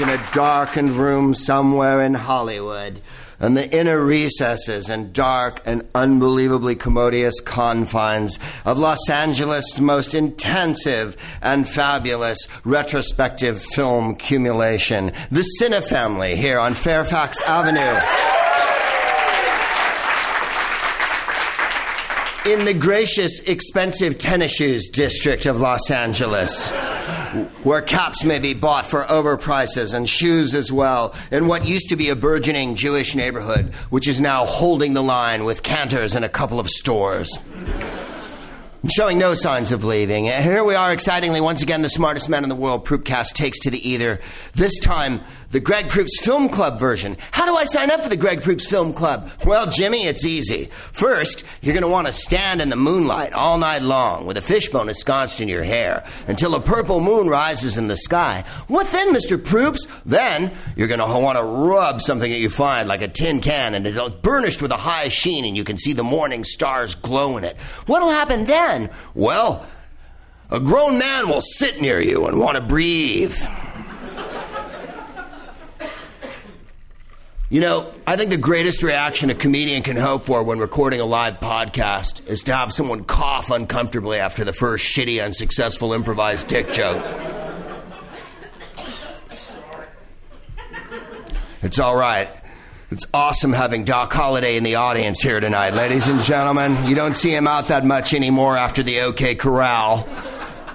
in a darkened room somewhere in Hollywood and the inner recesses and dark and unbelievably commodious confines of Los Angeles' most intensive and fabulous retrospective film cumulation, the Cinefamily here on Fairfax Avenue. in the gracious, expensive tennis shoes district of Los Angeles, where caps may be bought for overprices and shoes as well, in what used to be a burgeoning Jewish neighborhood, which is now holding the line with cantors and a couple of stores. Showing no signs of leaving. Here we are, excitingly, once again, the smartest man in the world, Proopcast, takes to the ether. This time, the Greg Proops Film Club version. How do I sign up for the Greg Proops Film Club? Well, Jimmy, it's easy. First, you're going to want to stand in the moonlight all night long with a fishbone ensconced in your hair until a purple moon rises in the sky. What then, Mr. Proops? Then you're going to want to rub something that you find, like a tin can, and it's burnished with a high sheen, and you can see the morning stars glow in it. What'll happen then? Well, a grown man will sit near you and want to breathe. You know, I think the greatest reaction a comedian can hope for when recording a live podcast is to have someone cough uncomfortably after the first shitty, unsuccessful improvised dick joke. It's all right. It's awesome having Doc Holliday in the audience here tonight, ladies and gentlemen. You don't see him out that much anymore after the OK Corral.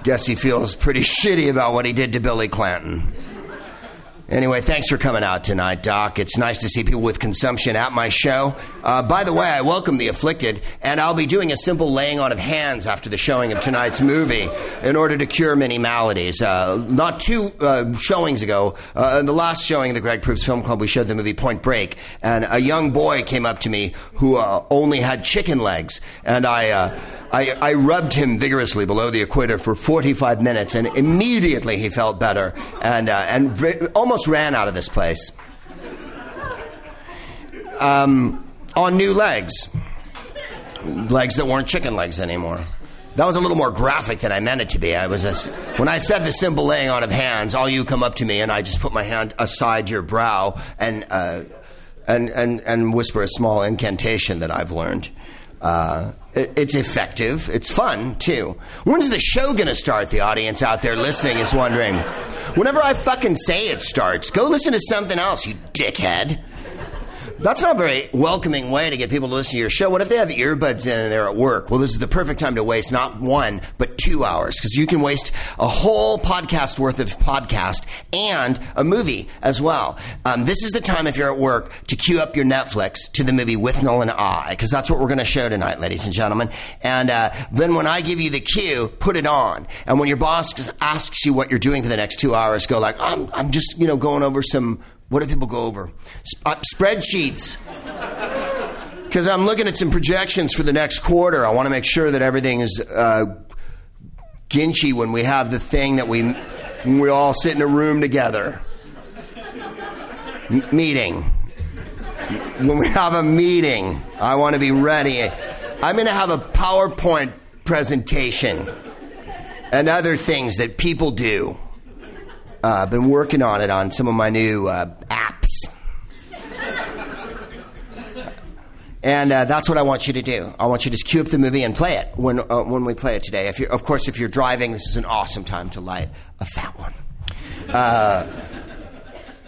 Guess he feels pretty shitty about what he did to Billy Clanton. Anyway, thanks for coming out tonight, Doc. It's nice to see people with consumption at my show. Uh, by the way, I welcome the afflicted, and I'll be doing a simple laying on of hands after the showing of tonight's movie in order to cure many maladies. Uh, not two uh, showings ago, uh, in the last showing of the Greg Proops Film Club, we showed the movie Point Break, and a young boy came up to me who uh, only had chicken legs, and I uh, I, I, rubbed him vigorously below the equator for 45 minutes, and immediately he felt better and, uh, and almost ran out of this place. Um, on new legs. Legs that weren't chicken legs anymore. That was a little more graphic than I meant it to be. I was a, when I said the simple laying on of hands, all you come up to me and I just put my hand aside your brow and, uh, and, and, and whisper a small incantation that I've learned. Uh, it's effective. It's fun, too. When's the show to start? The audience out there listening is wondering. Whenever I fucking say it starts, go listen to something else, you dickhead. That's not a very welcoming way to get people to listen to your show. What if they have earbuds in and they're at work? Well, this is the perfect time to waste not one, but two hours because you can waste a whole podcast worth of podcast and a movie as well. Um, this is the time if you're at work to queue up your Netflix to the movie Withnail and I because that's what we're going to show tonight, ladies and gentlemen. And uh, then when I give you the cue, put it on. And when your boss asks you what you're doing for the next two hours, go like, I'm, I'm just, you know, going over some what do people go over? Uh, spreadsheets. Because I'm looking at some projections for the next quarter. I want to make sure that everything is uh, ginchy when we have the thing that we we all sit in a room together. M- meeting. When we have a meeting, I want to be ready. I'm going to have a PowerPoint presentation and other things that people do uh, been working on it on some of my new uh, apps. And uh, that's what I want you to do. I want you to just cue up the movie and play it when, uh, when we play it today. If of course, if you're driving, this is an awesome time to light a fat one. Uh,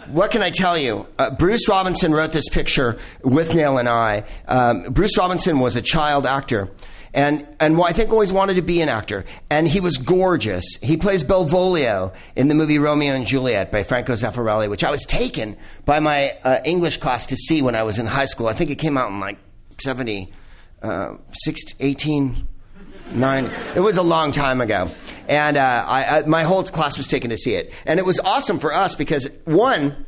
what can I tell you? Uh, Bruce Robinson wrote this picture Withnail and I. Um, Bruce Robinson was a child actor and and I think always wanted to be an actor. And he was gorgeous. He plays Benvolio in the movie Romeo and Juliet by Franco Zeffirelli, which I was taken by my uh, English class to see when I was in high school. I think it came out in like 70, uh, 18, 9. It was a long time ago. And uh, I, I, my whole class was taken to see it. And it was awesome for us because, one,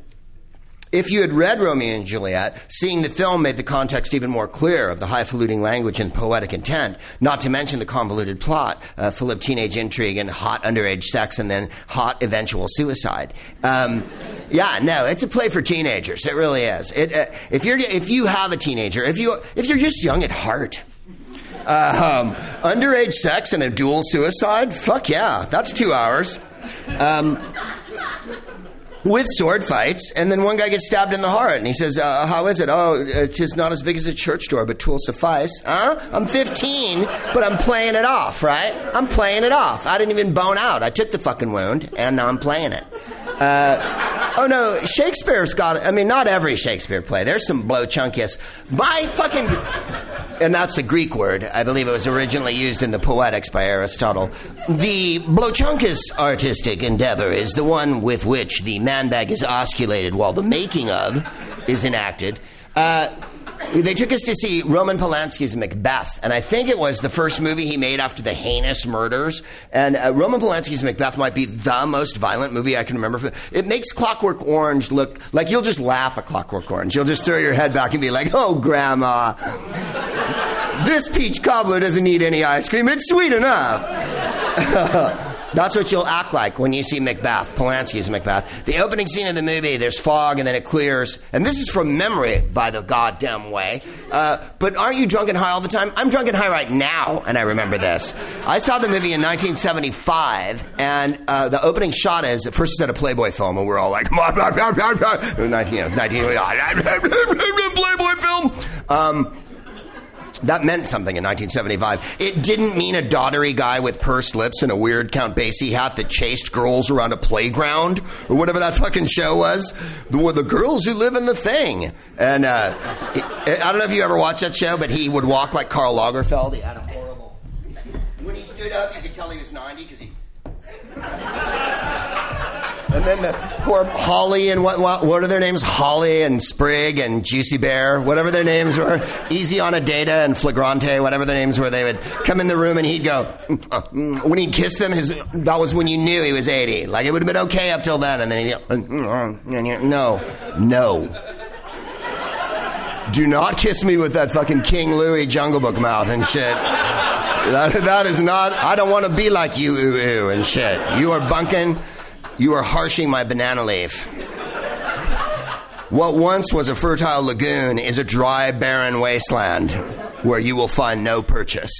if you had read Romeo and Juliet, seeing the film made the context even more clear of the highfalutin language and poetic intent, not to mention the convoluted plot uh, full of teenage intrigue and hot underage sex and then hot eventual suicide. Um, yeah, no, it's a play for teenagers. It really is. It, uh, if, you're, if you have a teenager, if, you, if you're just young at heart, uh, um, underage sex and a dual suicide, fuck yeah, that's two hours. Um, with sword fights, and then one guy gets stabbed in the heart, and he says, uh, "How is it? Oh, it's not as big as a church door, but twill suffice." Huh? I'm 15, but I'm playing it off, right? I'm playing it off. I didn't even bone out. I took the fucking wound, and now I'm playing it. Uh, oh no, Shakespeare's got. I mean, not every Shakespeare play. There's some blow chunkiest. My fucking, and that's the Greek word. I believe it was originally used in the Poetics by Aristotle. The blochunkus artistic endeavor is the one with which the man bag is osculated while the making of is enacted. Uh, they took us to see Roman Polanski's Macbeth, and I think it was the first movie he made after the heinous murders. And uh, Roman Polanski's Macbeth might be the most violent movie I can remember. It makes Clockwork Orange look like you'll just laugh at Clockwork Orange. You'll just throw your head back and be like, "Oh, Grandma, this peach cobbler doesn't need any ice cream. It's sweet enough." That's what you'll act like when you see Macbeth, Polanski's Macbeth. The opening scene of the movie, there's fog and then it clears. And this is from memory, by the goddamn way. Uh, but aren't you drunk and high all the time? I'm drunk and high right now, and I remember this. I saw the movie in 1975, and uh, the opening shot is first it's at a Playboy film, and we're all like, 19, 19 Playboy film. Um, that meant something in 1975. It didn't mean a doddery guy with pursed lips and a weird Count Basie hat that chased girls around a playground or whatever that fucking show was. The, the girls who live in the thing. And uh, I don't know if you ever watched that show, but he would walk like Karl Lagerfeld. He had a horrible. When he stood up, you could tell he was 90 because he. And then the poor Holly and what, what, what are their names? Holly and Sprig and Juicy Bear, whatever their names were. Easy on a Data and Flagrante, whatever their names were. They would come in the room and he'd go, when he'd kiss them, his, that was when you knew he was 80. Like it would have been okay up till then. And then he'd go, no, no. Do not kiss me with that fucking King Louis Jungle Book mouth and shit. That, that is not, I don't want to be like you, ooh, ooh, and shit. You are bunking. You are harshing my banana leaf. What once was a fertile lagoon is a dry, barren wasteland where you will find no purchase.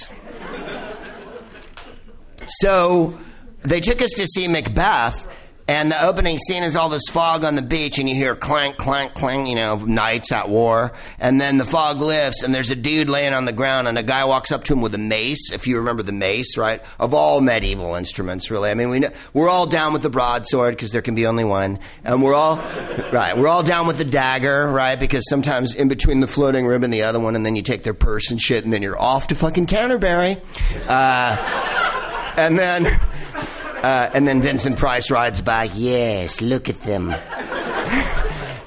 So they took us to see Macbeth, and the opening scene is all this fog on the beach, and you hear clank, clank, clank, you know, knights at war. And then the fog lifts, and there's a dude laying on the ground, and a guy walks up to him with a mace, if you remember the mace, right? Of all medieval instruments, really. I mean, we know, we're all down with the broadsword, because there can be only one. And we're all, right, we're all down with the dagger, right? Because sometimes in between the floating rib and the other one, and then you take their purse and shit, and then you're off to fucking Canterbury. Uh, and then uh, and then Vincent Price rides by. Yes, look at them.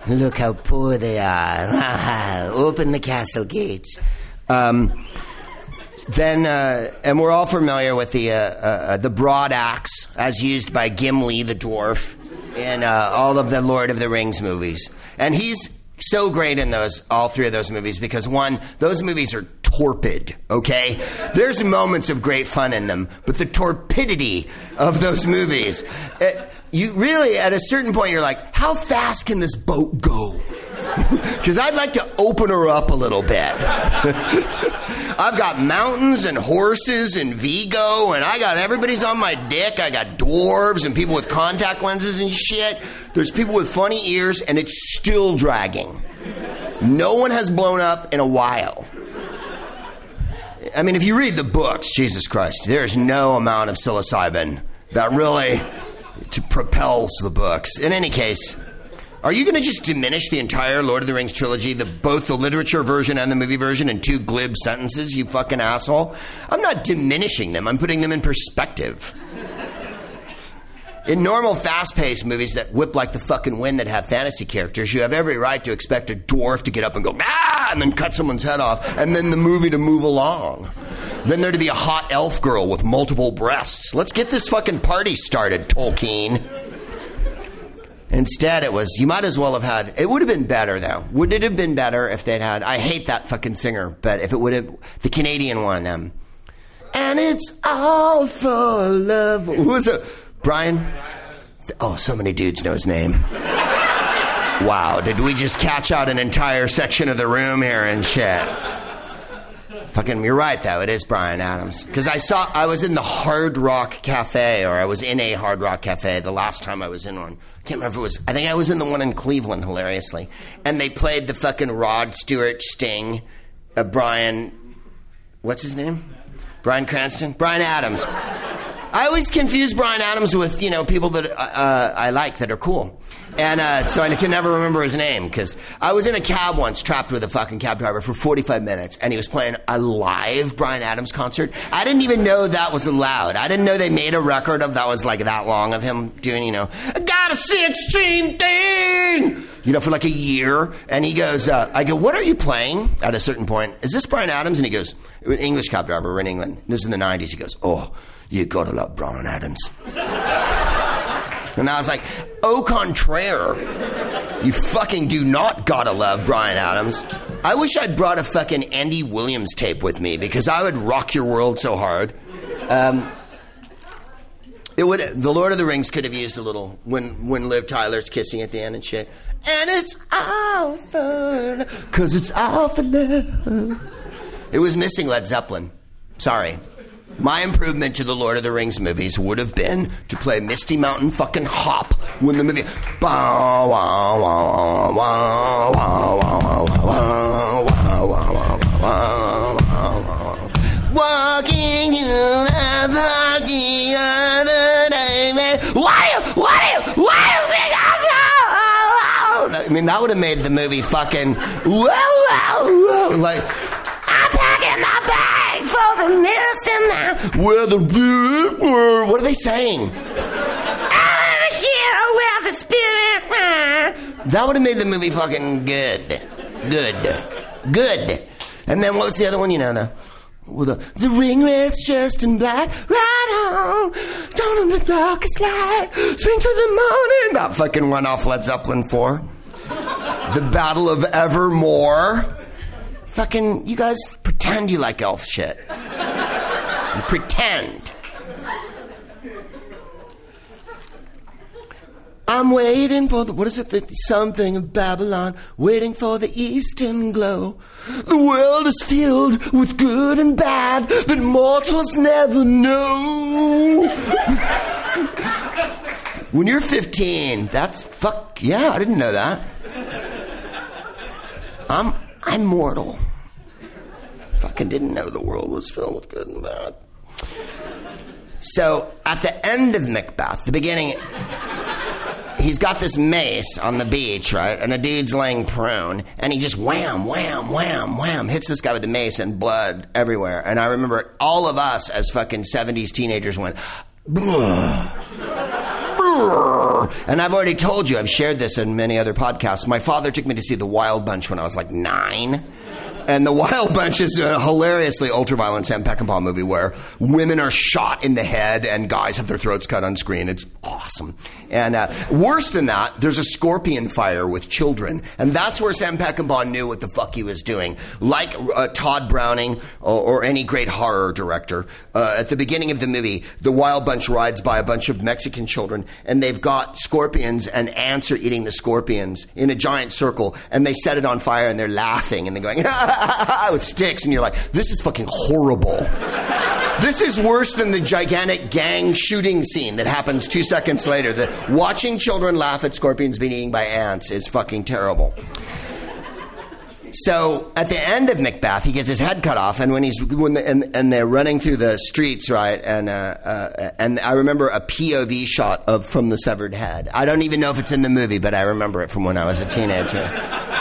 look how poor they are. Open the castle gates. Um, then, uh, and we're all familiar with the uh, uh, the broad axe as used by Gimli the dwarf in uh, all of the Lord of the Rings movies, and he's so great in those all three of those movies because one, those movies are torpid, okay? There's moments of great fun in them, but the torpidity of those movies, it, eh, you really, at a certain point, you're like, how fast can this boat go? Because I'd like to open her up a little bit. I've got mountains and horses and Viggo, and I got everybody's on my dick. I got dwarves and people with contact lenses and shit. There's people with funny ears, and it's still dragging. No one has blown up in a while. I mean, if you read the books, Jesus Christ, there's no amount of psilocybin that really propels the books. In any case, are you going to just diminish the entire Lord of the Rings trilogy, the, both the literature version and the movie version, in two glib sentences, you fucking asshole? I'm not diminishing them, I'm putting them in perspective. In normal, fast paced movies that whip like the fucking wind that have fantasy characters, you have every right to expect a dwarf to get up and go, ah, and then cut someone's head off, and then the movie to move along. Then there to be a hot elf girl with multiple breasts. Let's get this fucking party started, Tolkien. Instead, it was, you might as well have had, it would have been better though. Wouldn't it have been better if they'd had, I hate that fucking singer, but if it would have, the Canadian one, um, and it's all for love. Who was it? Brian? Oh, so many dudes know his name. Wow, did we just catch out an entire section of the room here and shit? Fucking, you're right though. It is Bryan Adams because I saw I was in the Hard Rock Cafe or I was in a Hard Rock Cafe the last time I was in one. I can't remember if it was. I think I was in the one in Cleveland, hilariously, and they played the fucking Rod Stewart Sting, uh, Brian. What's his name? Bryan Cranston, Bryan Adams. I always confuse Bryan Adams with you know people that uh, uh, I like that are cool, and uh, so I can never remember his name because I was in a cab once, trapped with a fucking cab driver for 45 minutes, and he was playing a live Bryan Adams concert. I didn't even know that was allowed. I didn't know they made a record of that was like that long of him doing you know I got a 16 thing. You know, for like a year, and he goes, uh, I go, what are you playing? At a certain point, is this Bryan Adams? And he goes, an English cab driver, we're in England. This is in the 90s. He goes, oh, you gotta love Bryan Adams. and I was like, au contraire. You fucking do not gotta love Bryan Adams. I wish I'd brought a fucking Andy Williams tape with me because I would rock your world so hard. Um, it would. The Lord of the Rings could have used a little when when Liv Tyler's kissing at the end and shit. And it's all for cause it's all for love. It was missing Led Zeppelin. Sorry. My improvement to the Lord of the Rings movies would have been to play Misty Mountain fucking hop when the movie. Bow, wow, wow, wow, wow, wow, wow, wow, wow, wow, wow, Walking through the party other day, man. Why? Why? Why? I mean, that would have made the movie fucking. Whoa, whoa, whoa. Like. For the mist and now. Where the what are they saying? I'm here where the spirit. That would have made the movie fucking good, good, good. And then what was the other one? You know, the well, the, the ring red's just in black, right on, down in the darkest light, swing to the morning. That fucking went off Led Zeppelin 4. the Battle of Evermore. Fucking, you guys pretend you like elf shit. You pretend. I'm waiting for the, what is it, the something of Babylon, waiting for the eastern glow. The world is filled with good and bad that mortals never know. when you're 15, that's fuck, yeah, I didn't know that. I'm, I'm mortal. Fucking didn't know the world was filled with good and bad. So at the end of Macbeth, the beginning, he's got this mace on the beach, right? And the dude's laying prone, and he just wham, wham, wham, wham, hits this guy with the mace and blood everywhere. And I remember all of us as fucking 70s teenagers went, and I've already told you, I've shared this in many other podcasts. My father took me to see The Wild Bunch when I was like nine. And The Wild Bunch is a hilariously ultraviolent Sam Peckinpah movie where women are shot in the head and guys have their throats cut on screen. It's awesome. And uh, worse than that, there's a scorpion fire with children. And that's where Sam Peckinpah knew what the fuck he was doing. Like uh, Tod Browning or, or, any great horror director, uh, at the beginning of the movie, The Wild Bunch rides by a bunch of Mexican children and they've got scorpions and ants are eating the scorpions in a giant circle and they set it on fire and they're laughing and they're going, with sticks, and you're like, this is fucking horrible. this is worse than the gigantic gang shooting scene that happens two seconds later. That watching children laugh at scorpions being eaten by ants is fucking terrible. So at the end of Macbeth, he gets his head cut off, and when he's when the, and, and they're running through the streets, right? And uh, uh, and I remember a POV shot of from the severed head. I don't even know if it's in the movie, but I remember it from when I was a teenager.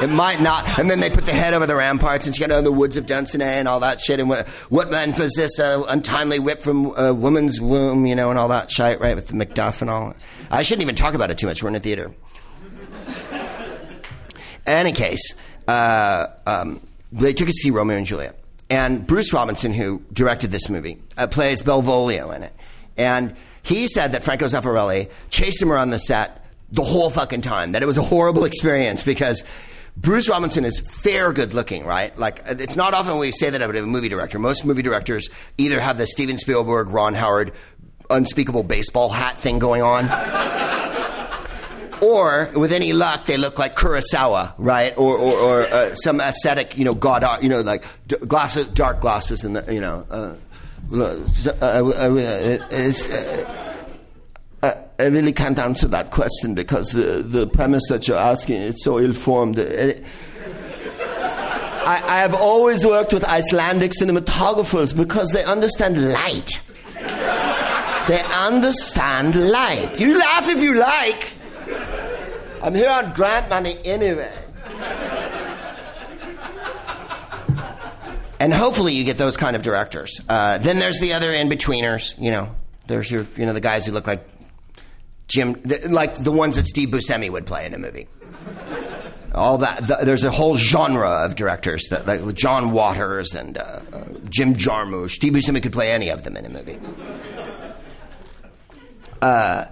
It might not. And then they put the head over the ramparts, and you know the woods of Dunsinane and all that shit. And what what man was this uh, untimely whip from a woman's womb, you know, and all that shit, right? With the Macduff and all. I shouldn't even talk about it too much. We're in a theater. Any case uh, um, they took us to see Romeo and Juliet. And Bruce Robinson, who directed this movie, uh, plays Benvolio in it. And he said that Franco Zeffirelli chased him around the set the whole fucking time, that it was a horrible experience because Bruce Robinson is fair good looking, right? Like, it's not often we say that about a movie director. Most movie directors either have the Steven Spielberg, Ron Howard, unspeakable baseball hat thing going on. or with any luck, they look like Kurosawa, right? Or, or, or uh, some ascetic, you know, god, you know, like d- glasses, dark glasses, and you know. Uh, uh, uh, uh I really can't answer that question because the, the premise that you're asking is so ill-formed. I, I have always worked with Icelandic cinematographers because they understand light. They understand light. You laugh if you like. I'm here on grant money anyway. and hopefully you get those kind of directors. Uh, then there's the other in betweeners. You know, there's your you know the guys who look like Jim, like the ones that Steve Buscemi would play in a movie. All that the, there's a whole genre of directors that like John Waters and uh, uh, Jim Jarmusch. Steve Buscemi could play any of them in a movie. Uh,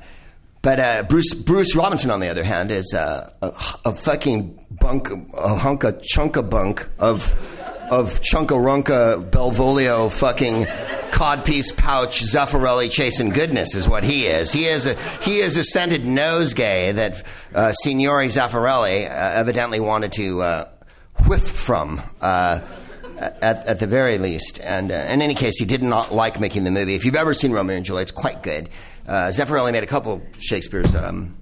but uh, Bruce Bruce Robinson, on the other hand, is a, a, fucking bunk, a hunk of chunk of bunk of of chunka Benvolio fucking codpiece pouch Zeffirelli chasing goodness is what he is. He is a he is a scented nosegay that uh, Signore Zeffirelli uh, evidently wanted to uh, whiff from. Uh, at, at, the very least, and uh, in any case, he did not like making the movie. If you've ever seen Romeo and Juliet, it's quite good. Uh, Zeffirelli made a couple Shakespeare's. Um,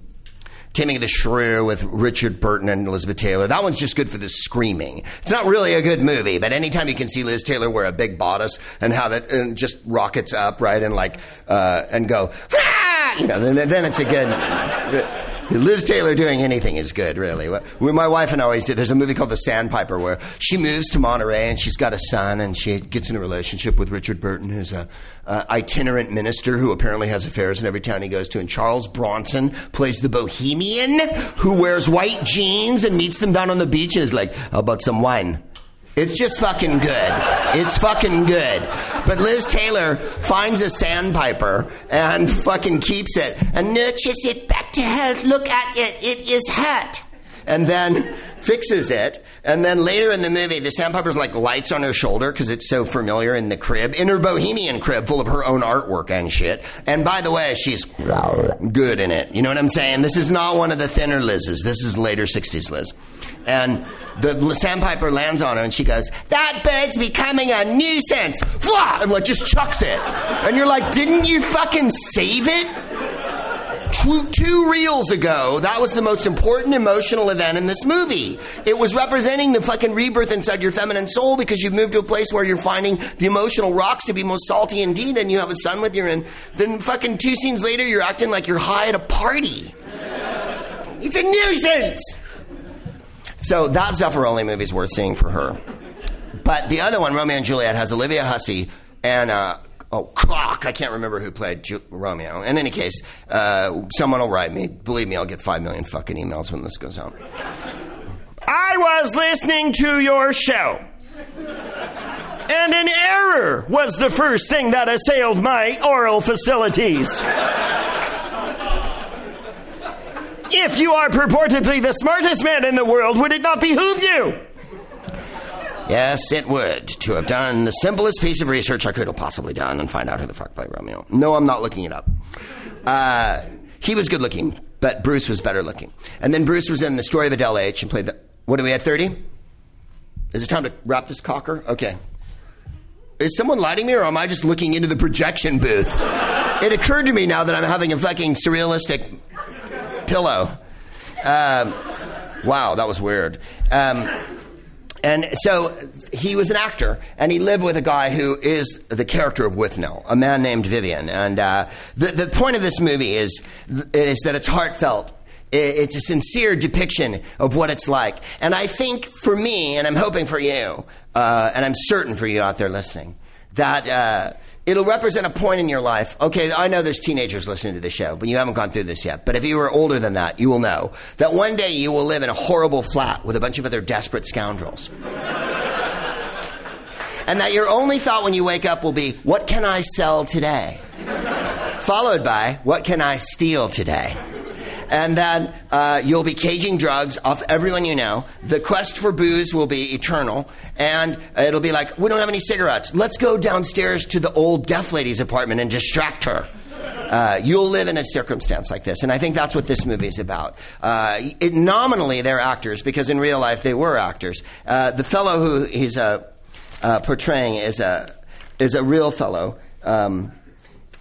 Taming the Shrew with Richard Burton and Elizabeth Taylor. That one's just good for the screaming. It's not really a good movie, but anytime you can see Liz Taylor wear a big bodice and have it and just rockets up, right, and like, uh, and go, ah! you know, then, then it's a good. Liz Taylor doing anything is good, really. My wife and I always do. There's a movie called The Sandpiper where she moves to Monterey and she's got a son and she gets in a relationship with Richard Burton, who's a itinerant minister who apparently has affairs in every town he goes to. And Charles Bronson plays the bohemian who wears white jeans and meets them down on the beach and is like, "How about some wine?" It's just fucking good. It's fucking good. But Liz Taylor finds a sandpiper and fucking keeps it and nurtures it back to health. Look at it. It is hurt. And then fixes it. And then later in the movie, the sandpiper's like lights on her shoulder because it's so familiar in the crib, in her bohemian crib full of her own artwork and shit. And by the way, she's good in it. You know what I'm saying? This is not one of the thinner Liz's. This is later 60s Liz. And the sandpiper lands on her and she goes, That bird's becoming a nuisance. And like just chucks it. And you're like, Didn't you fucking save it? Two, two, reels ago, that was the most important emotional event in this movie. It was representing the fucking rebirth inside your feminine soul because you've moved to a place where you're finding the emotional rocks to be most salty indeed, and you have a son with you, and then fucking two scenes later, you're acting like you're high at a party. It's a nuisance! So that Zeffirelli movie is worth seeing for her. But the other one, Romeo and Juliet, has Olivia Hussey and uh, oh, Clock. I can't remember who played Ju- Romeo. In any case, uh, someone will write me. Believe me, I'll get five million fucking emails when this goes out. I was listening to your show. And an error was the first thing that assailed my oral facilities. If you are purportedly the smartest man in the world, would it not behoove you? Yes, it would to have done the simplest piece of research I could have possibly done and find out who the fuck played Romeo. No, I'm not looking it up. Uh, he was good looking, but Bruce was better looking. And then Bruce was in the story of Adele H and played the. What do we at 30? Is it time to wrap this cocker? Okay. Is someone lighting me or am I just looking into the projection booth? it occurred to me now that I'm having a fucking surrealistic pillow. Um, wow, that was weird. Um, and so he was an actor, and he lived with a guy who is the character of Withnail, a man named Vivian. And uh, the, the point of this movie is, is that it's heartfelt. It's a sincere depiction of what it's like. And I think for me, and I'm hoping for you, uh, and I'm certain for you out there listening, that. Uh, It'll represent a point in your life. Okay, I know there's teenagers listening to the show, but you haven't gone through this yet. But if you were older than that, you will know that one day you will live in a horrible flat with a bunch of other desperate scoundrels. and that your only thought when you wake up will be, what can I sell today? Followed by, what can I steal today? And that uh, you'll be caging drugs off everyone you know. The quest for booze will be eternal, and it'll be like, we don't have any cigarettes. Let's go downstairs to the old deaf lady's apartment and distract her. Uh, you'll live in a circumstance like this. And I think that's what this movie is about. Uh, it, nominally, they're actors because in real life they were actors. Uh, the fellow who he's uh, uh, portraying is a, is a real fellow. Um,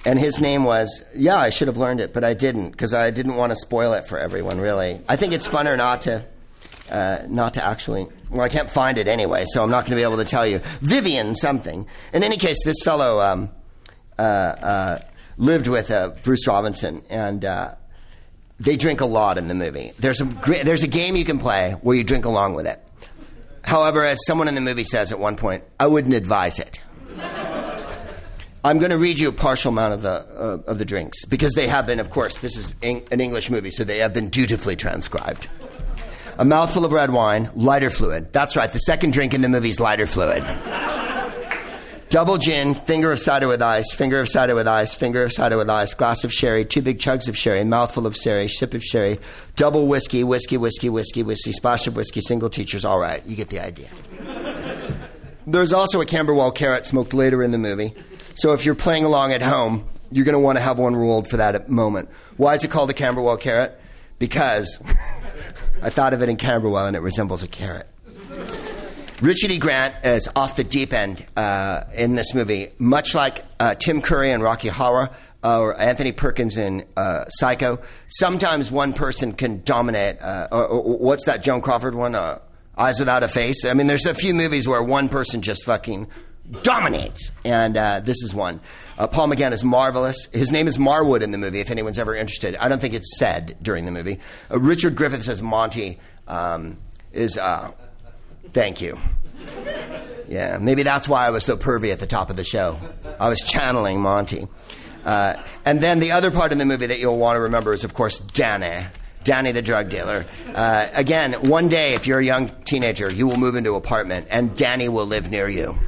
and his name was, yeah, I should have learned it, but I didn't because I didn't want to spoil it for everyone, really. I think it's funner not to. Uh, not to actually, well, I can't find it anyway, so I'm not going to be able to tell you. Vivian something. In any case, this fellow um, lived with uh, Bruce Robinson, and uh, they drink a lot in the movie. There's a there's a game you can play where you drink along with it. However, as someone in the movie says at one point, I wouldn't advise it. I'm going to read you a partial amount of the uh, of the drinks because they have been, of course, this is an English movie, so they have been dutifully transcribed. A mouthful of red wine, lighter fluid. That's right. The second drink in the movie is lighter fluid. Double gin, finger of cider with ice, finger of cider with ice, finger of cider with ice, glass of sherry, two big chugs of sherry, mouthful of sherry, sip of sherry, double whiskey, whiskey, whiskey, whiskey, whiskey, splash of whiskey, single teachers. All right, you get the idea. There's also a Camberwell carrot smoked later in the movie. So if you're playing along at home, you're going to want to have one ruled for that moment. Why is it called a Camberwell carrot? Because I thought of it in Camberwell and it resembles a carrot. Richard E. Grant is off the deep end uh, in this movie, much like uh, Tim Curry in Rocky Horror uh, or Anthony Perkins in uh, Psycho. Sometimes one person can dominate. Uh, or, or, what's that Joan Crawford one? Uh, Eyes Without a Face. I mean, there's a few movies where one person just fucking dominates, and this is one. Paul McGann is marvelous. His name is Marwood in the movie. If anyone's ever interested, I don't think it's said during the movie. Richard Griffiths as Monty um, is Thank you. Yeah, maybe that's why I was so pervy at the top of the show. I was channeling Monty. Uh, and then the other part in the movie that you'll want to remember is, of course, Danny. Danny the drug dealer. Uh, again, one day, if you're a young teenager, you will move into an apartment and Danny will live near you.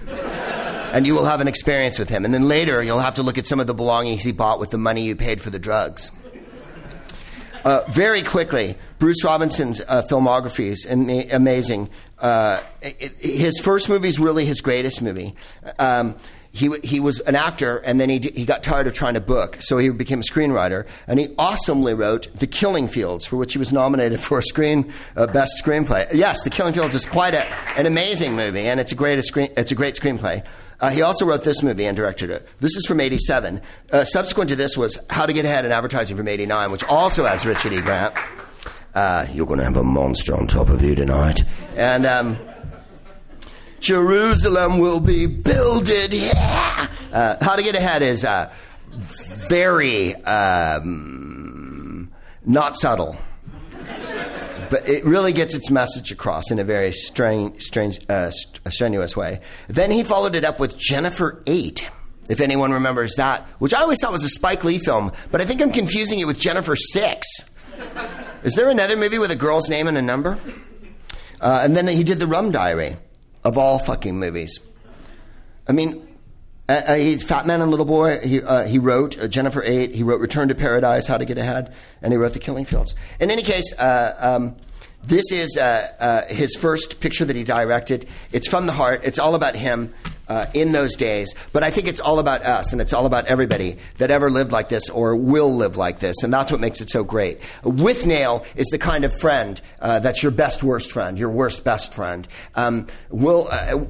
And you will have an experience with him. And then later, you'll have to look at some of the belongings he bought with the money you paid for the drugs. Uh, very quickly, Bruce Robinson's uh, filmography is amazing. Uh, it, his first movie is really his greatest movie. Um, he, he was an actor and then he, he got tired of trying to book, so he became a screenwriter. And he awesomely wrote The Killing Fields, for which he was nominated for a screen uh, best screenplay. Yes, The Killing Fields is quite a, an amazing movie, and it's a great, a screen, it's a great screenplay. Uh, he also wrote this movie and directed it. This is from 87. Uh, subsequent to this was How to Get Ahead in Advertising from 89, which also has Richard E. Grant. Uh, you're going to have a monster on top of you tonight. And um, Jerusalem will be builded. Yeah. Uh, how to Get Ahead is uh, very um, not subtle but it really gets its message across in a very strange, strange, uh, strenuous way. Then he followed it up with Jennifer Eight, if anyone remembers that, which I always thought was a Spike Lee film, but I think I'm confusing it with Jennifer Six. Is there another movie with a girl's name and a number? Uh, and then he did the Rum Diary, of all fucking movies. I mean, uh, uh he's Fat Man and Little Boy. He, uh, he wrote uh, Jennifer Eight. He wrote Return to Paradise, How to Get Ahead, and he wrote The Killing Fields. In any case, uh, um, this is his first picture that he directed. It's from the heart. It's all about him uh, in those days. But I think it's all about us and it's all about everybody that ever lived like this or will live like this. And that's what makes it so great. Withnail is the kind of friend uh, that's your best worst friend, your worst best friend. Um, we'll, uh,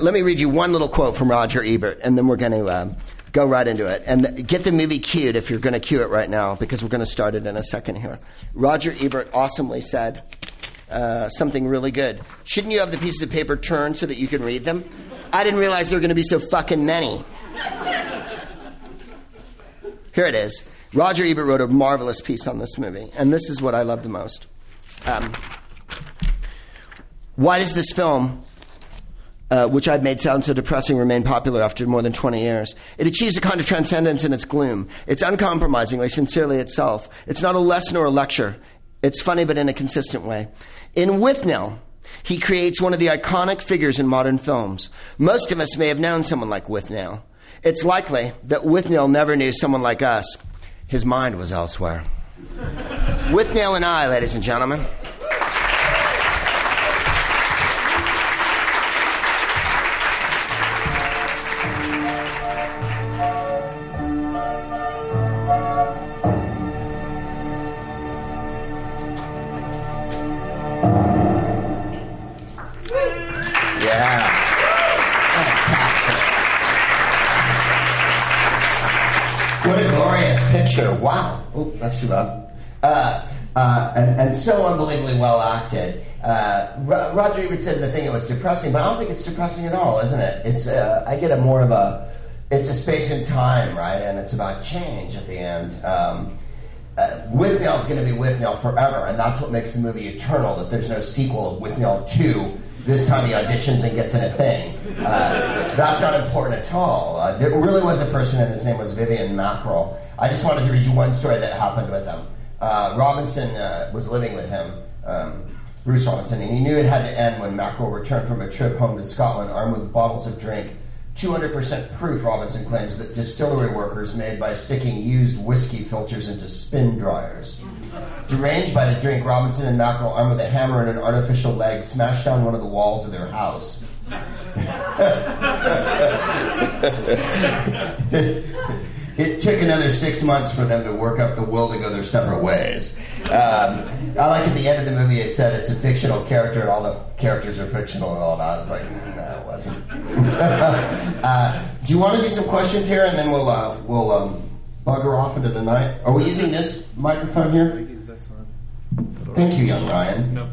let me read you one little quote from Roger Ebert and then we're going to. Go right into it and get the movie cued if you're going to cue it right now because we're going to start it in a second here. Roger Ebert awesomely said uh, something really good. Shouldn't you have the pieces of paper turned so that you can read them? I didn't realize there were going to be so fucking many. Here it is. Roger Ebert wrote a marvelous piece on this movie, and this is what I love the most. Um, why does this film, uh, which I've made sound so depressing, remain popular after more than 20 years? It achieves a kind of transcendence in its gloom. It's uncompromisingly, sincerely itself. It's not a lesson or a lecture. It's funny, but in a consistent way. In Withnail, he creates one of the iconic figures in modern films. Most of us may have known someone like Withnail. It's likely that Withnail never knew someone like us. His mind was elsewhere. Withnail and I, ladies and gentlemen. Picture. Wow. Oh, that's too loud. Uh, uh, and, and so unbelievably well acted. Uh, Roger Ebert said the thing it was depressing, but I don't think it's depressing at all, isn't it? It's uh, I get a more of a it's a space and time, right? And it's about change at the end. Um, uh, going to be Withnail forever, and that's what makes the movie eternal. That there's no sequel of Withnail two. This time he auditions and gets in a thing. Uh, that's not important at all. Uh, there really was a person, and his name was Vivian MacKerrell. I just wanted to read you one story that happened with him. Uh, Robinson uh, was living with him. Um, Bruce Robinson, and he knew it had to end when MacKerrell returned from a trip home to Scotland armed with bottles of drink. 200% proof, Robinson claims, that distillery workers made by sticking used whiskey filters into spin dryers. Deranged by the drink, Robinson and MacKerrell, armed with a hammer and an artificial leg, smashed down one of the walls of their house. it took another six months for them to work up the will to go their separate ways. Um, I like at the end of the movie it said it's a fictional character and all the characters are fictional and all that. I was like, no, it wasn't. uh, do you want to do some questions here and then we'll uh, we'll um, bugger off into the night? Are we using this microphone here? Thank you, young Ryan. No.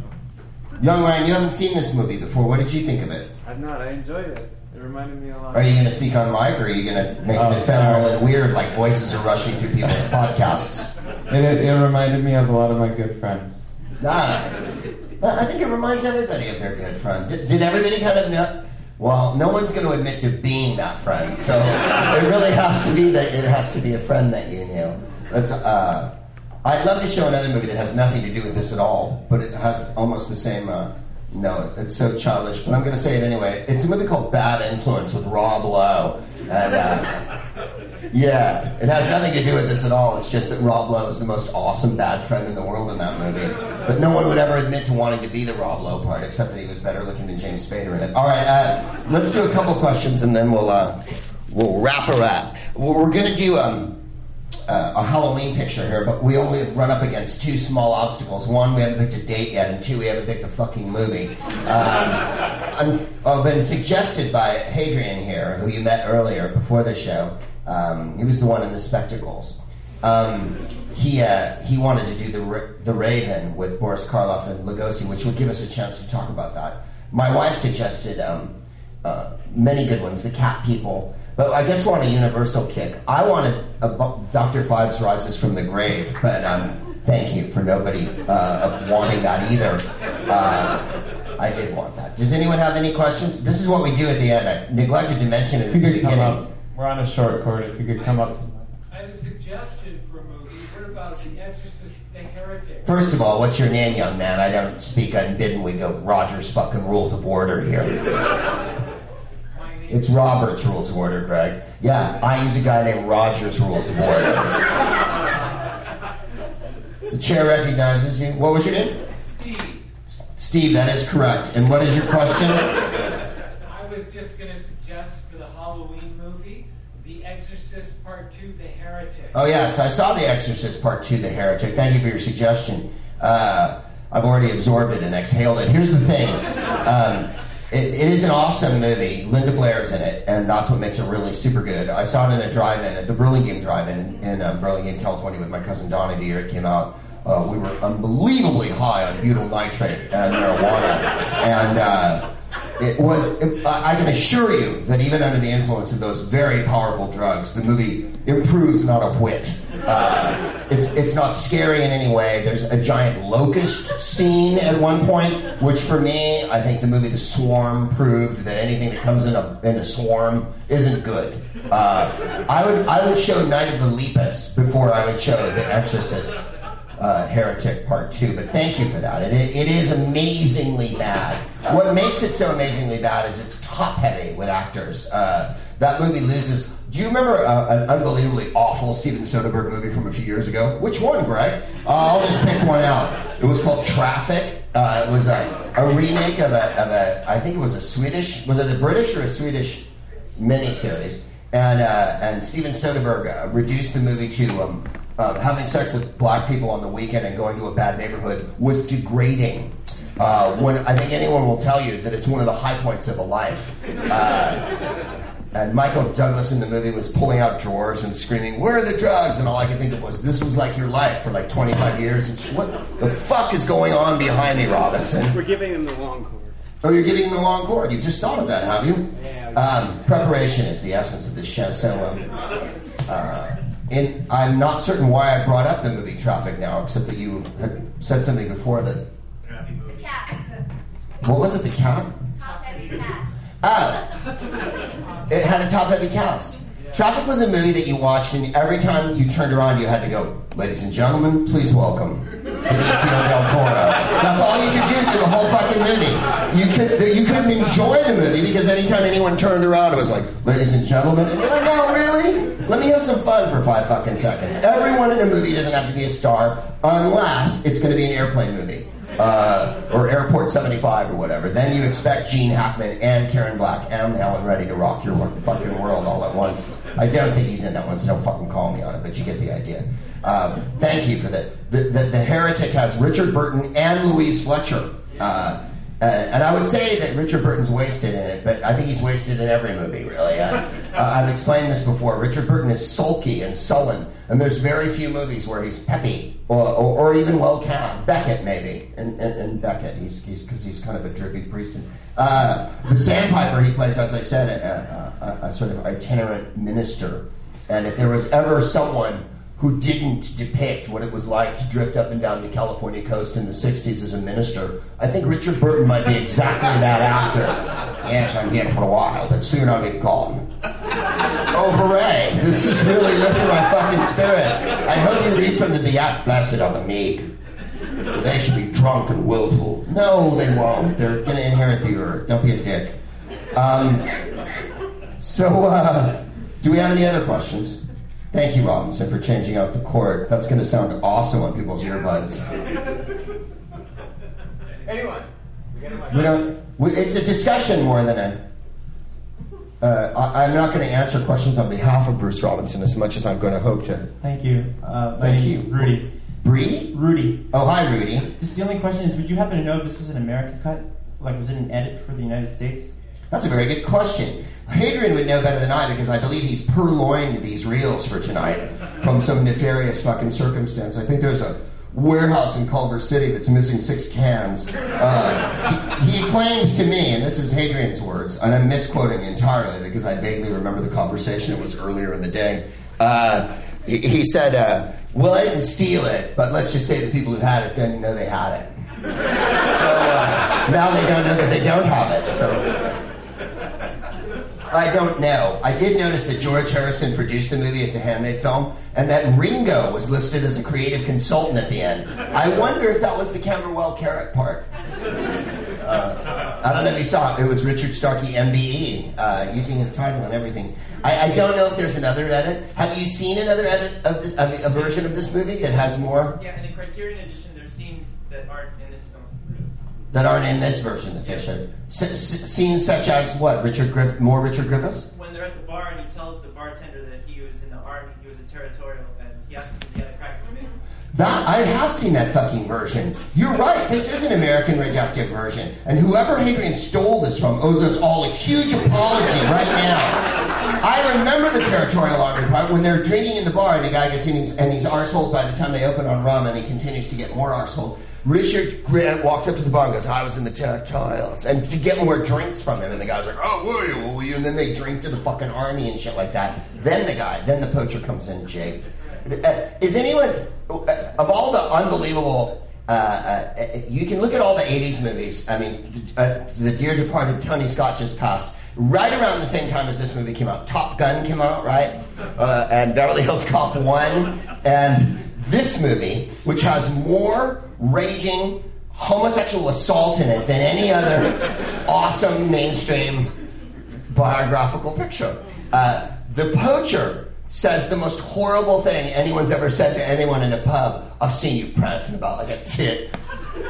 Young Ryan, you haven't seen this movie before. What did you think of it? I've not. I enjoyed it. It reminded me a lot. Are you going to speak on mic, or are you going to make oh, it ephemeral and weird, like voices are rushing through people's podcasts? It, it, it, reminded me of a lot of my good friends. Ah, I think it reminds everybody of their good friend. Did, did everybody kind of know? Well, no one's going to admit to being that friend, so it really has to be that it has to be a friend that you knew. That's. Uh, I'd love to show another movie that has nothing to do with this at all, but it has almost the same. Uh, no, it's so childish, but I'm going to say it anyway. It's a movie called Bad Influence with Rob Lowe. And, uh, yeah, it has nothing to do with this at all. It's just that Rob Lowe is the most awesome bad friend in the world in that movie. But no one would ever admit to wanting to be the Rob Lowe part, except that he was better looking than James Spader in it. All right, uh, let's do a couple questions and then we'll, uh, we'll wrap her up. We're going to do. Um, uh, a Halloween picture here, but we only have run up against two small obstacles. One, we haven't picked a date yet, and two, we haven't picked a fucking movie. Um, I've been suggested by Hadrian here, who you met earlier before the show. Um, he was the one in the spectacles. Um, he uh, he wanted to do the the Raven with Boris Karloff and Lugosi, which would give us a chance to talk about that. My wife suggested um, uh, many good ones. The Cat People. But I guess we're on a universal kick. I wanted a, Dr. Phibes rises from the grave, but um, thank you for nobody uh, wanting that either. Uh, I did want that. Does anyone have any questions? This is what we do at the end. I neglected to mention it if you could Come up. We're on a short cord. If you could come up. I have a suggestion for a movie. What about The Exorcist, The Heretic? First of all, what's your name, young man? I don't speak unbidden. We go Rogers fucking rules of order here. It's Robert's Rules of Order, Greg. Yeah, I use a guy named Rogers Rules of Order. the chair recognizes you. What was your name? Steve. Steve, that is correct. And what is your question? I was just going to suggest for the Halloween movie, The Exorcist Part 2, The Heretic. Oh, yes, I saw The Exorcist Part 2, The Heretic. Thank you for your suggestion. Uh, I've already absorbed it and exhaled it. Here's the thing. Um, it, it is an awesome movie. Linda Blair's in it, and that's what makes it really super good. I saw it in a drive-in at the Burlingame Drive-in in um, Burlingame, California, with my cousin Donnie the year it came out. Uh, we were unbelievably high on butyl nitrate and marijuana, and uh, it was. It, I can assure you that even under the influence of those very powerful drugs, the movie improves not a whit. Uh, it's it's not scary in any way. There's a giant locust scene at one point, which for me, I think the movie The Swarm proved that anything that comes in a in a swarm isn't good. Uh, I would I would show Night of the Lepus before I would show The Exorcist. Uh, Heretic Part 2, but thank you for that. It, it is amazingly bad. What makes it so amazingly bad is it's top heavy with actors. Uh, that movie loses do you remember uh, an unbelievably awful Steven Soderbergh movie from a few years ago? Which one, Greg? Uh, I'll just pick one out. It was called Traffic. Uh, it was a, a remake of a, of a, I think it was a Swedish, was it a British or a Swedish miniseries? And, uh, and Steven Soderbergh uh, reduced the movie to um, uh, having sex with black people on the weekend and going to a bad neighborhood was degrading. When I think anyone will tell you that it's one of the high points of a life. And Michael Douglas in the movie was pulling out drawers and screaming, "Where are the drugs?" And all I could think of was, "This was like your life for like 25 years." And she, what the fuck is going on behind me, Robinson? We're giving them the long cord. Oh, you're giving him the long cord. You've just thought of that, have you? Yeah. Um, preparation is the essence of this show. So, um, uh, in, I'm not certain why I brought up the movie Traffic now, except that you had said something before that. Cast. What was it? The cat? Top heavy. Oh, it had a top-heavy cast. Traffic was a movie that you watched, and every time you turned around, you had to go, "Ladies and gentlemen, please welcome Benicio del Toro." That's all you could do through the whole fucking movie. You could you couldn't enjoy the movie because anytime anyone turned around, it was like, "Ladies and gentlemen," and you're like, "No, really? Let me have some fun for five fucking seconds." Everyone in a movie doesn't have to be a star unless it's going to be an airplane movie uh, or Airport 75 or whatever. Then you expect Gene Hackman and Karen Black and Helen Reddy to rock your fucking world all at once. I don't think he's in that one, so don't fucking call me on it, but you get the idea. Um, thank you for that. The, the, the Heretic has Richard Burton and Louise Fletcher. Uh, uh, and I would say that Richard Burton's wasted in it, but I think he's wasted in every movie, really. Uh, I've explained this before. Richard Burton is sulky and sullen, and there's very few movies where he's peppy or, or, or even well cast. Beckett, maybe, and, and, and Beckett, he's because he's, he's, kind of a drippy priest. And, uh, the Sandpiper, he plays, as I said, a, a, a sort of itinerant minister. And if there was ever someone who didn't depict what it was like to drift up and down the California coast in the 60s as a minister, I think Richard Burton might be exactly that actor. Yes, I'm here for a while, but soon I'll be gone. Oh, hooray! This is really lifting my fucking spirits. I hope you read from the Beat Blessed are the meek. They should be drunk and willful. No, they won't. They're going to inherit the earth. Don't be a dick. Um, so, uh, do we have any other questions? Thank you, Robinson, for changing out the cord. That's going to sound awesome on people's earbuds. Anyone? We don't. We, it's a discussion more than a. Uh, I, I'm not going to answer questions on behalf of Bruce Robinson as much as I'm going to hope to. Thank you. Uh, Thank you. Rudy. Rudy? Rudy. Oh, hi, Rudy. Just the only question is, would you happen to know if this was an American cut? Like, was it an edit for the United States? That's a very good question. Hadrian would know better than I because I believe he's purloined these reels for tonight from some nefarious fucking circumstance. I think there's a warehouse in Culver City that's missing six cans. Uh, he, he claims to me, and this is Hadrian's words, and I'm misquoting entirely because I vaguely remember the conversation. It was earlier in the day. Uh, he, he said, uh, "Well, I didn't steal it, but let's just say the people who had it didn't know they had it." So uh, now they don't know that they don't have it. So. I don't know. I did notice that George Harrison produced the movie. It's a handmade film, and that Ringo was listed as a creative consultant at the end. I wonder if that was the Camberwell Carrot part. Uh, I don't know if you saw it. It was Richard Starkey, MBE, uh, using his title and everything. I, I, don't know if there's another edit. Have you seen another edit of this, of the, a version of this movie that has more Yeah, in the Criterion edition, there's scenes that aren't. That aren't in this version that they should? S- s- scenes such as what? Richard Griff, more Richard Griffiths? When they're at the bar and he tells the bartender that he was in the army, he was a territorial, and he asks him he had a crack. That I have seen that fucking version. You're right. This is an American reductive version, and whoever Hadrian stole this from owes us all a huge apology right now. I remember the territorial army part when they're drinking in the bar, and the guy gets in his, and he's arsehole by the time they open on rum, and he continues to get more arsehole. Richard Grant walks up to the bar and goes, I was in the territorials. And to get more drinks from him, and the guy's like, Oh, were you? Were you? And then they drink to the fucking army and shit like that. Then the guy, then the poacher comes in, Jake. Uh, is anyone, uh, of all the unbelievable, uh, uh, you can look at all the 80s movies. I mean, the dear departed Tony Scott just passed. Right around the same time as this movie came out, Top Gun came out, right? And Beverly Hills Cop 1. And this movie, which has more raging homosexual assault in it than any other awesome mainstream biographical picture. Uh, the poacher says the most horrible thing anyone's ever said to anyone in a pub. I've seen you prancing about like a tit.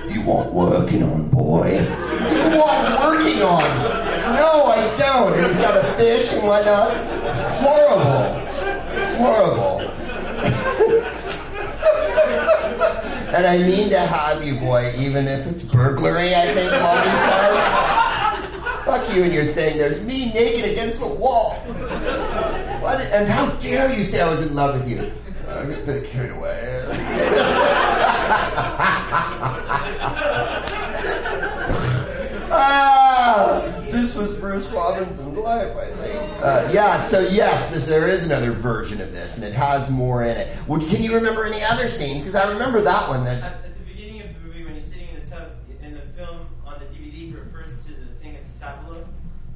You want working on, boy. You want working on? No, I don't. And he's got a fish and whatnot. Horrible. Horrible. And I mean to have you, boy, even if it's burglary, I think Monty says. Fuck you and your thing. There's me naked against the wall. What, and how dare you say I was in love with you? I got a bit carried away. ah, this was Bruce Robinson's life, I. Uh, yeah, so yes, this, there is another version of this, and it has more in it. Would, can you remember any other scenes? Because I remember that one. That At, at the beginning of the movie, when he's sitting in the tub, in the film on the DVD, he refers to the thing as a saveloy,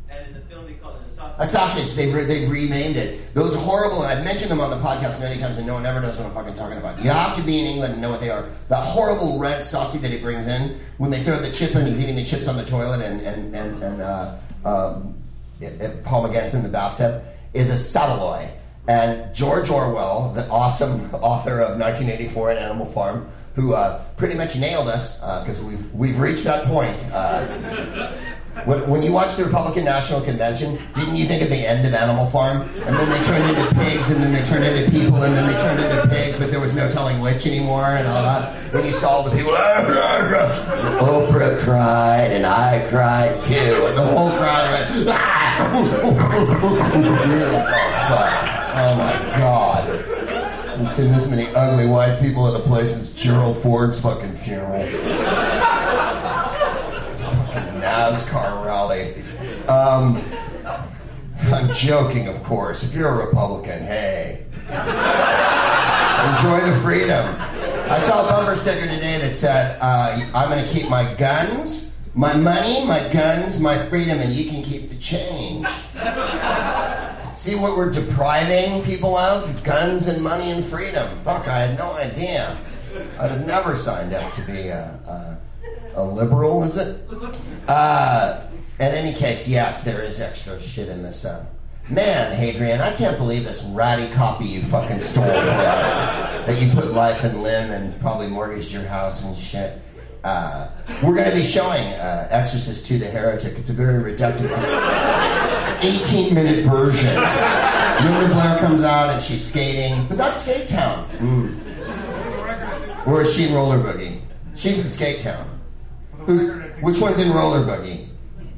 and in the film they call it a sausage. A sausage. They've, re- they've renamed it. Those horrible, and I've mentioned them on the podcast many times, and no one ever knows what I'm fucking talking about. You have to be in England and know what they are. That horrible red sausage that he brings in when they throw the chip in, he's eating the chips on the toilet, and and and, and uh, um, it, it, Paul McGann's in the bathtub is a saveloy. And George Orwell, the awesome author of 1984 and Animal Farm, who uh, pretty much nailed us because we've we've reached that point. Uh, when, you watch the Republican National Convention, didn't you think of the end of Animal Farm? And then they turned into pigs, and then they turned into people, and then they turned into pigs, but there was no telling which anymore, and all that. When you saw all the people, Oprah cried, and I cried too, and the whole crowd went, "Ah!" Oh my god. And seen this many ugly white people at a place as Gerald Ford's fucking funeral. fucking NASCAR rally. Um, I'm joking, of course. If you're a Republican, hey, enjoy the freedom. I saw a bumper sticker today that said, uh, "I'm going to keep my guns, my money, my guns, my freedom, and you can keep change." See what we're depriving people of? Guns and money and freedom. Fuck, I had no idea. I'd have never signed up to be a, a, a liberal, is it? Uh, in any case, yes, there is extra shit in this. Uh, man, Hadrian, I can't believe this ratty copy you fucking stole from us. That you put life and limb and probably mortgaged your house and shit. Uh, we're going to be showing uh, Exorcist II the Heretic. It's a very reductive, 18 minute version. Linda Blair comes out and she's skating, but that's Skate Town. Or is she in Roller Boogie? She's in Skate Town. Who's, which one's in Roller Boogie?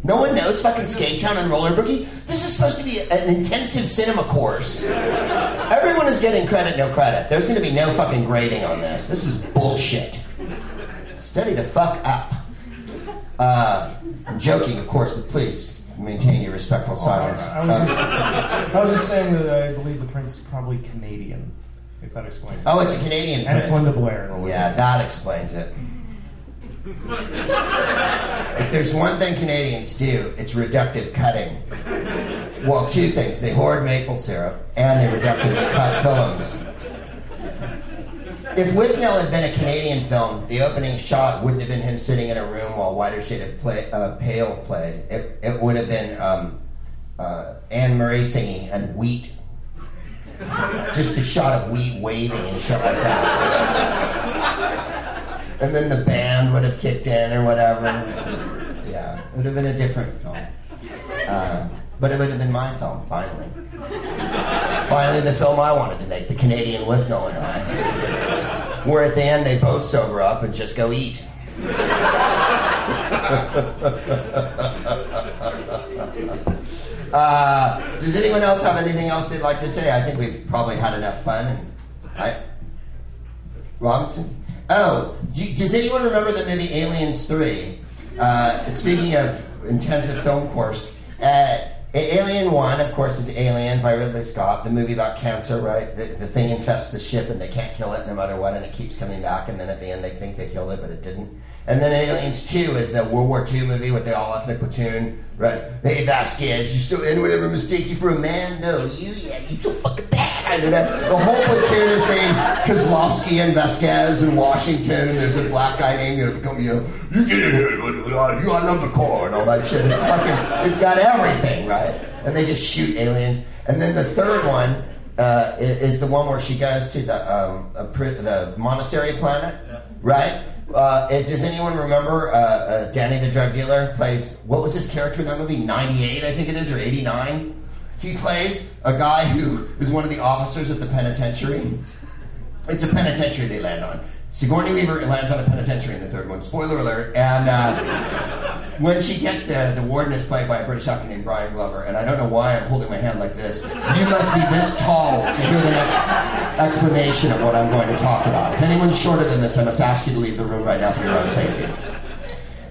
No one knows fucking Skate Town and Roller Boogie? This is supposed to be an intensive cinema course. Everyone is getting credit, no credit. There's going to be no fucking grading on this. This is bullshit. Study the fuck up. Uh, I'm joking, of course, but please maintain your respectful silence. I was, just, I was just saying that I believe the prince is probably Canadian, if that explains it. oh, it's a Canadian and it's print. Linda Blair. Yeah, that explains it. if there's one thing Canadians do, it's reductive cutting. Well, two things. They hoard maple syrup and they reductively cut films. If Withnail had been a Canadian film, the opening shot wouldn't have been him sitting in a room while Whiter Shaded play, uh, Pale played. It, it would have been um, uh, Anne Murray singing and Wheat. Just a shot of Wheat waving and shit like that. And then the band would have kicked in or whatever. Yeah, it would have been a different film. Uh, but it would have been my film, finally. Finally, the film I wanted to make, The Canadian Withnail and I. Where at the end they both sober up and just go eat. Uh, does anyone else have anything else they'd like to say? I think we've probably had enough fun. And I, Robinson? Oh, do- does anyone remember the movie Aliens 3? Uh, speaking of intensive film course, uh, Alien 1, of course, is Alien by Ridley Scott, the movie about cancer, right? The, the thing infests the ship and they can't kill it no matter what, and it keeps coming back, and then at the end they think they killed it, but it didn't. And then Aliens 2 is the World War II movie with the all ethnic platoon, right? Hey, Vasquez, you so, anyone ever mistake you for a man? No, oh, you, yeah, you so fucking bad. And the whole platoon is named Kozlovsky and Vasquez and Washington, there's a black guy named, you know, you, get in here, you I love the car, and all that shit. It's fucking, it's got everything, right? And they just shoot aliens. And then the third one, uh, is the one where she goes to the um, a pri- the monastery planet, right? Uh, it, does anyone remember uh, uh, Danny the drug dealer plays what was his character in that movie? Ninety eight, I think it is, or eighty nine. He plays a guy who is one of the officers at the penitentiary. It's a penitentiary they land on. Sigourney Weaver lands on a penitentiary in the third one. Spoiler alert. And uh, when she gets there, the warden is played by a British actor named Brian Glover. And I don't know why I'm holding my hand like this. You must be this tall to hear the next explanation of what I'm going to talk about. If anyone's shorter than this, I must ask you to leave the room right now for your own safety.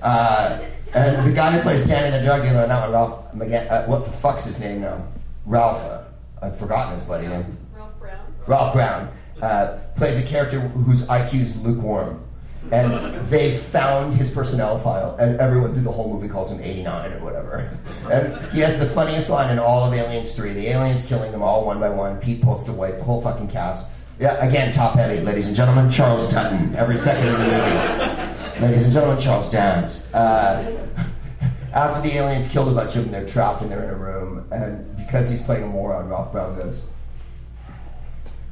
Uh, and the guy who plays Danny the dealer, now Ralph McGann, uh, what the fuck's his name now? Ralph. Uh, I've forgotten his bloody name. Ralph Brown. Ralph Brown uh, plays a character whose IQ is lukewarm. And they found his personnel file, and everyone through the whole movie calls him 89 or whatever. And he has the funniest line in all of Aliens 3. The aliens killing them all one by one. Pete Postlethwaite, the white, the whole fucking cast. Yeah, again, top heavy, ladies and gentlemen. Charles Dutton, every second of the movie. Ladies and gentlemen, Charles Dance. Uh, after the aliens killed a bunch of them, they're trapped and they're in a room. And because he's playing a moron, Ralph Brown goes,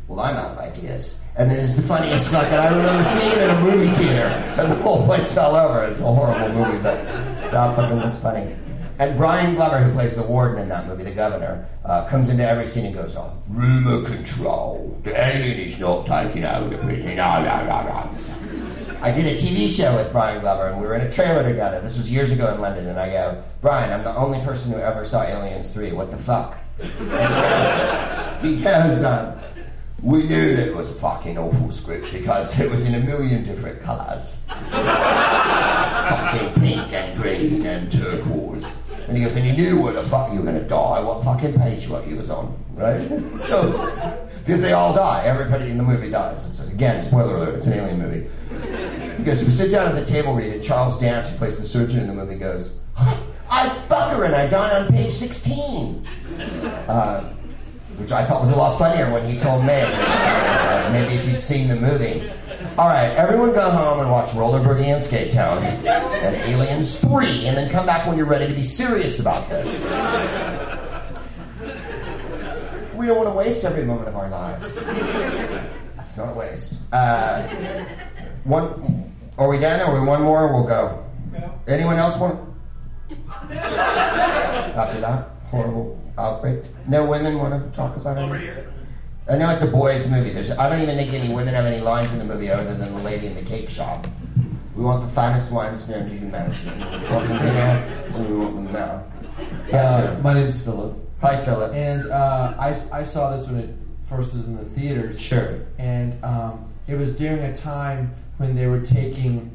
well, I'm out of ideas. And it is the funniest fuck that I remember seeing in a movie theater, and the whole place fell over. It's a horrible movie, but that fucking was funny. And Brian Glover, who plays the warden in that movie, the governor, uh, comes into every scene and goes on, rumor control. The alien is not taking over no, no. I did a TV show with Brian Glover, and we were in a trailer together. This was years ago in London, and I go, Brian, I'm the only person who ever saw Aliens 3. What the fuck? Because um, we knew that it was a fucking awful script because it was in a million different colours. fucking pink and green and turquoise. And he goes, and you knew where the fuck you were going to die, what fucking page what you was on, right? so, because they all die. Everybody in the movie dies. It's, again, spoiler alert, it's an alien movie. He goes, we sit down at the table read it. Charles Dance, who plays the surgeon in the movie, goes, I fuck her and I die on page 16. Uh, which I thought was a lot funnier when he told me. Uh, maybe if you'd seen the movie. All right, everyone go home and watch Roller Boogie and Skate Town and Aliens 3, and then come back when you're ready to be serious about this. We don't want to waste every moment of our lives. It's not a waste. Uh, one, are we done? Are we one more? We'll go. Anyone else want? After that horrible outbreak, no women want to talk about it. Over here. I know it's a boys' movie. There's, I don't even think any women have any lines in the movie other than the lady in the cake shop. We want the finest wines known to humanity. We want them here, and we want them now. Yes, Uh, sir. my name's Philip, Hi, Philip. and uh, I, I saw this when it first was in the theaters. Sure. And um, it was during a time when they were taking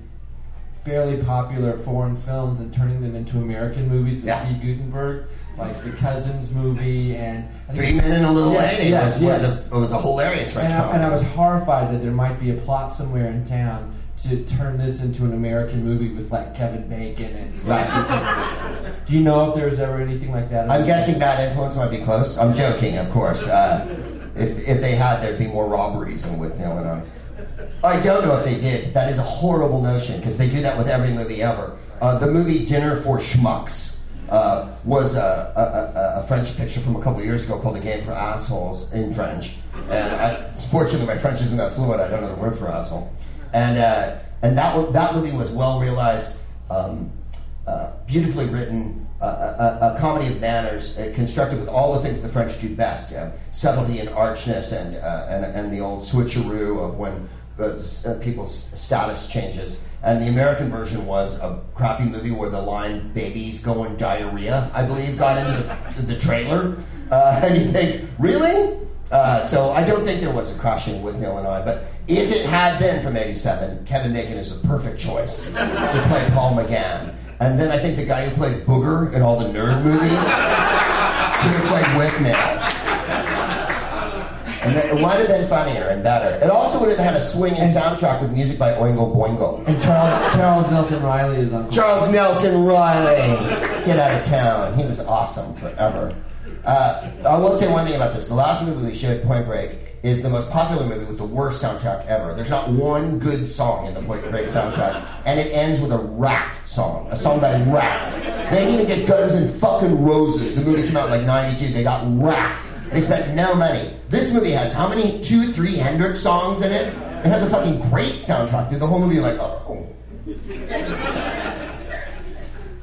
fairly popular foreign films and turning them into American movies with Yeah. Steve Guttenberg, like the Cousins movie and. Three Men and a Little Yes, Lady yes, was, yes. was, a, it was a hilarious French and I, and I was horrified that there might be a plot somewhere in town to turn this into an American movie with like Kevin Bacon and Right. Do you know if there's ever anything like that? I'm guessing Bad Influence might be close. I'm joking, of course. Uh, if, if they had, there'd be more robberies in Withnail and I. I don't know if they did. That is a horrible notion because they do that with every movie ever. Uh, the movie Dinner for Schmucks uh, was a, a, a, French picture from a couple years ago called A Game for Assholes in French. And I, fortunately, my French isn't that fluent. I don't know the word for asshole. And uh, and that that movie was well realized, um, uh, beautifully written, uh, a, a, a comedy of manners, uh, constructed with all the things the French do best: uh, subtlety and archness, and, uh, and and the old switcheroo of when uh, people's status changes. And the American version was a crappy movie where the line "babies going diarrhea," I believe, got into the, the trailer. Uh, and you think, really? Uh, so I don't think there was a crushing Withnail and I, but if it had been from '87, Kevin Bacon is the perfect choice to play Paul McGann. And then I think the guy who played Booger in all the nerd movies could have played Withnail. And then it might have been funnier and better. It also would have had a swinging soundtrack with music by Oingo Boingo. And Charles Charles Nelson Reilly is Uncle. Charles Nelson Reilly, get out of town. He was awesome forever. Uh, I will say one thing about this. The last movie we showed, Point Break, is the most popular movie with the worst soundtrack ever. There's not one good song in the Point Break soundtrack, and it ends with a Ratt song, a song by Ratt. They didn't even get Guns and fucking Roses. The movie came out in like '92. They got Ratt. They spent no money. This movie has how many? Two, three Hendrix songs in it. It has a fucking great soundtrack. Through the whole movie, like, oh.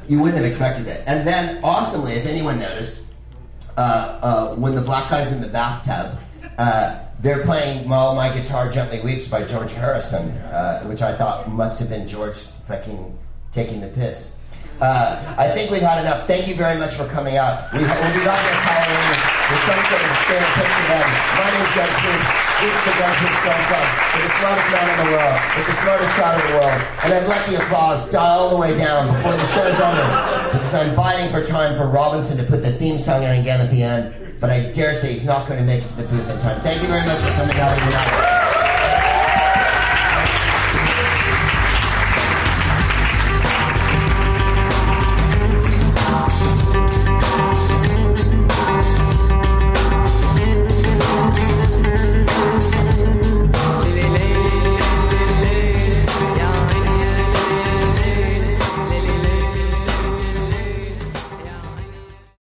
You wouldn't have expected it. And then, awesomely, if anyone noticed, uh, uh, when the black guy's in the bathtub Uh, they're playing "While My Guitar Gently Weeps" by George Harrison, uh, which I thought must have been George fucking taking the piss. Uh, I think we've had enough. Thank you very much for coming out. We, we'll be back this Halloween with some sort of stand picture then. My name's Doug. This is the Doug Proops Film Club. We're the smartest man in the world. We're the smartest crowd in the world. And I've let the applause die all the way down before the show's over because I'm biding for time for Robinson to put the theme song in again at the end. But I dare say he's not going to make it to the booth in time. Thank you very much for coming out.